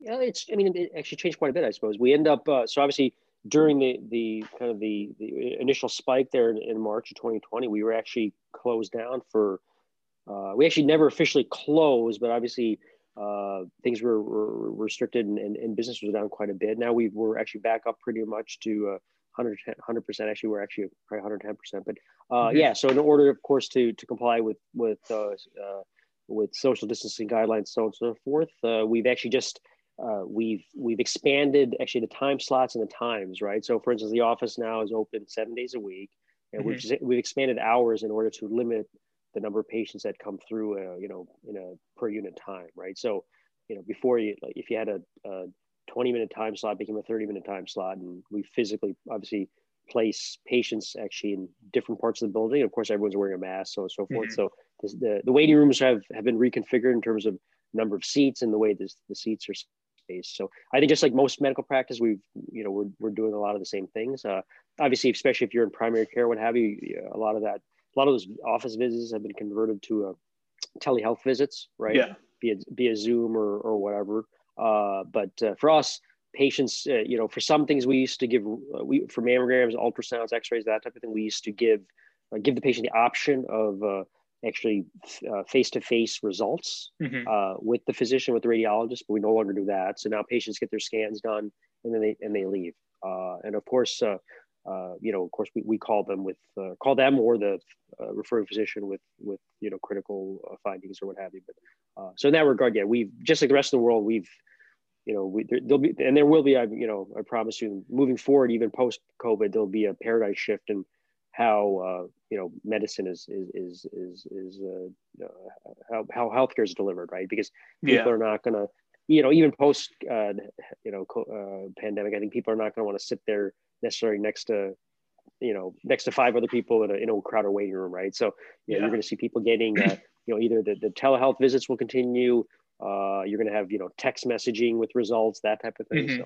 yeah it's i mean it actually changed quite a bit i suppose. We end up uh, so obviously during the the kind of the, the initial spike there in, in march of 2020 we were actually closed down for uh, we actually never officially closed but obviously uh, things were, were restricted and, and, and, business was down quite a bit. Now we were actually back up pretty much to uh, 100 percent. Actually, we're actually probably 110 percent. But uh, mm-hmm. yeah, so in order, of course, to to comply with with uh, uh, with social distancing guidelines, so on and so forth, uh, we've actually just uh, we've we've expanded actually the time slots and the times, right? So, for instance, the office now is open seven days a week, and mm-hmm. we've we've expanded hours in order to limit the number of patients that come through, uh, you know, in a per unit time, right? So, you know, before you, like, if you had a, a 20 minute time slot, became a 30 minute time slot, and we physically, obviously, place patients actually in different parts of the building. Of course, everyone's wearing a mask, so and so forth. Mm-hmm. So the, the waiting rooms have, have been reconfigured in terms of number of seats and the way this, the seats are spaced. So I think just like most medical practice, we've, you know, we're, we're doing a lot of the same things. Uh, obviously, especially if you're in primary care, what have you, a lot of that a lot of those office visits have been converted to uh, telehealth visits, right? Yeah. Via, via Zoom or, or whatever. Uh, but uh, for us, patients, uh, you know, for some things we used to give, uh, we for mammograms, ultrasounds, X-rays, that type of thing, we used to give uh, give the patient the option of actually face-to-face results mm-hmm. with the physician, with the radiologist. But we no longer do that. So now patients get their scans done and then they and they leave. and of course, uh, you know, of course, we, we call them with uh, call them or the uh, referring physician with with you know critical uh, findings or what have you. But uh, so in that regard, yeah, we've just like the rest of the world, we've you know, we, there, will be and there will be, I you know, I promise you, moving forward, even post COVID, there'll be a paradigm shift in how you know medicine is is is is, is how how healthcare is delivered, right? Because people yeah. are not going to you know, even post, uh, you know, uh, pandemic, I think people are not going to want to sit there necessarily next to you know next to five other people in a, in a crowded waiting room right so you know, yeah. you're going to see people getting uh, you know either the, the telehealth visits will continue uh, you're going to have you know text messaging with results that type of thing mm-hmm. so,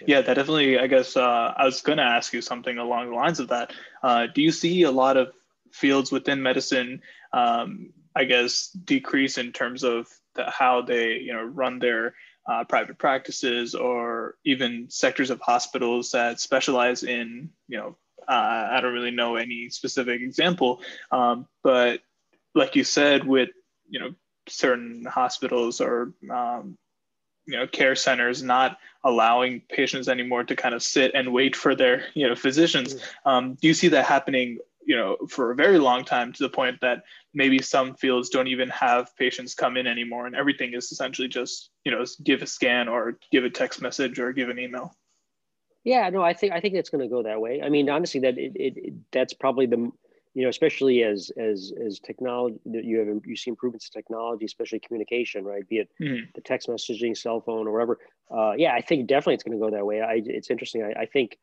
yeah. yeah. that definitely i guess uh, i was going to ask you something along the lines of that uh, do you see a lot of fields within medicine, um, I guess, decrease in terms of the, how they you know run their uh, private practices or even sectors of hospitals that specialize in you know uh, I don't really know any specific example, um, but like you said, with you know certain hospitals or um, you know care centers not allowing patients anymore to kind of sit and wait for their you know physicians. Mm-hmm. Um, do you see that happening? You know, for a very long time to the point that maybe some fields don't even have patients come in anymore, and everything is essentially just you know give a scan or give a text message or give an email. Yeah, no, I think I think it's going to go that way. I mean, honestly, that it, it, it, that's probably the you know, especially as as as technology you have you see improvements in technology, especially communication, right? Be it mm-hmm. the text messaging, cell phone, or whatever. Uh, yeah, I think definitely it's going to go that way. I, it's interesting. I, I think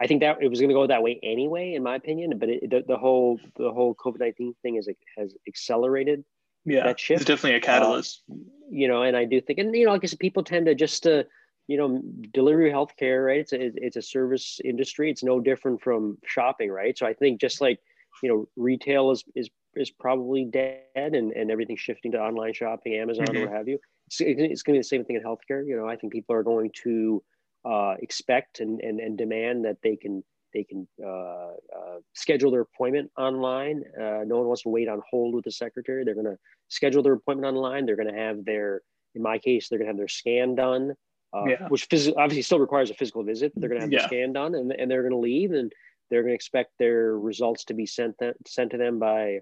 I think that it was going to go that way anyway, in my opinion. But it, the, the whole the whole COVID nineteen thing is has accelerated. Yeah, that shift. It's definitely a catalyst. Uh, you know, and I do think, and you know, I guess people tend to just uh, you know, delivery healthcare, right? It's a, it's a service industry. It's no different from shopping, right? So I think just like you know, retail is is is probably dead, and and everything's shifting to online shopping, Amazon, mm-hmm. or what have you. It's, it's going to be the same thing in healthcare. You know, I think people are going to uh, expect and, and and demand that they can they can uh, uh, schedule their appointment online. Uh, no one wants to wait on hold with the secretary. They're going to schedule their appointment online. They're going to have their, in my case, they're going to have their scan done, uh, yeah. which phys- obviously still requires a physical visit. They're going to have yeah. the scan done, and, and they're going to leave, and they're going to expect their results to be sent th- sent to them by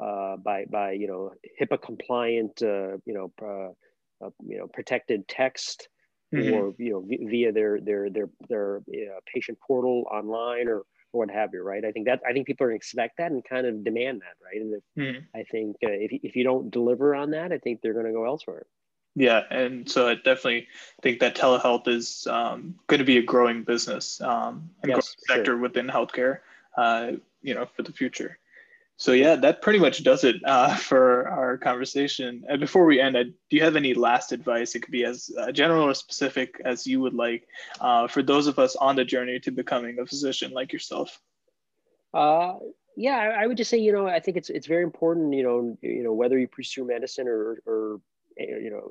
uh, by by you know HIPAA compliant uh, you know uh, you know protected text mm-hmm. or you know via their their their their uh, patient portal online or or what have you, right? I think that I think people are going to expect that and kind of demand that, right? And if, mm-hmm. I think uh, if if you don't deliver on that, I think they're going to go elsewhere. Yeah, and so I definitely think that telehealth is um, going to be a growing business um, and yes, growing sector sure. within healthcare, uh, you know, for the future. So yeah, that pretty much does it uh, for our conversation. And before we end, do you have any last advice? It could be as uh, general or specific as you would like uh, for those of us on the journey to becoming a physician like yourself. Uh, yeah, I, I would just say, you know, I think it's it's very important, you know, you know, whether you pursue medicine or, or Eh, you know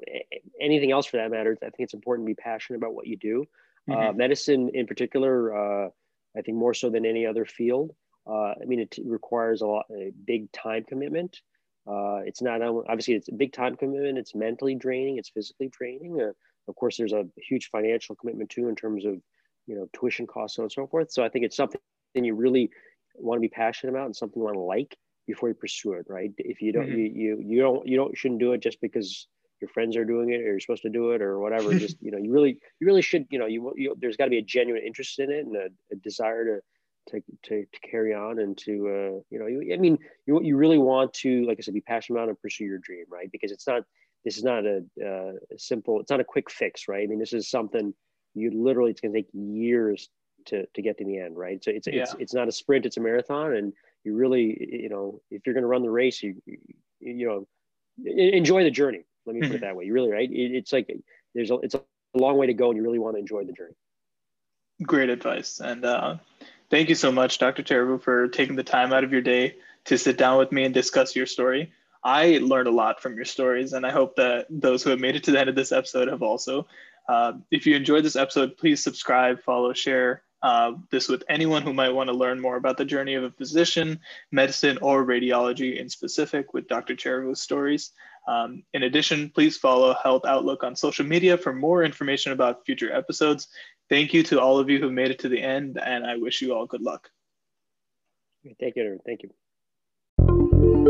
anything else for that matter i think it's important to be passionate about what you do uh, mm-hmm. uh, medicine in particular uh, i think more so than any other field uh, i mean it requires a lot a big time commitment. Uh, it's not obviously it's a big time commitment. It's mentally draining. It's physically draining. Uh, of course there's a huge financial commitment too in terms of you know tuition costs and so forth. So i think it's something you really want to be passionate about and something you want to like before you pursue it right? If you don't mm-hmm. you, you you don't you don't shouldn't do it just because your friends are doing it or you're supposed to do it or whatever. Just you know you really you really should you know you, you there's got to be a genuine interest in it and a, a desire to to, to, to carry on and to uh, you know you, i mean you, you really want to like i said be passionate about and pursue your dream right because it's not this is not a, uh, a simple it's not a quick fix right i mean this is something you literally it's going to take years to to get to the end right so it's yeah. it's it's not a sprint it's a marathon and you really you know if you're going to run the race you you know enjoy the journey let me put it mm-hmm. that way. You really right. It, it's like there's a it's a long way to go, and you really want to enjoy the journey. Great advice, and uh, thank you so much, Dr. Tarabu, for taking the time out of your day to sit down with me and discuss your story. I learned a lot from your stories, and I hope that those who have made it to the end of this episode have also. Uh, if you enjoyed this episode, please subscribe, follow, share, uh, this with anyone who might want to learn more about the journey of a physician, medicine, or radiology in specific with Dr. Cherivo's stories. Um, in addition, please follow Health Outlook on social media for more information about future episodes. Thank you to all of you who made it to the end, and I wish you all good luck. Thank you. Thank you.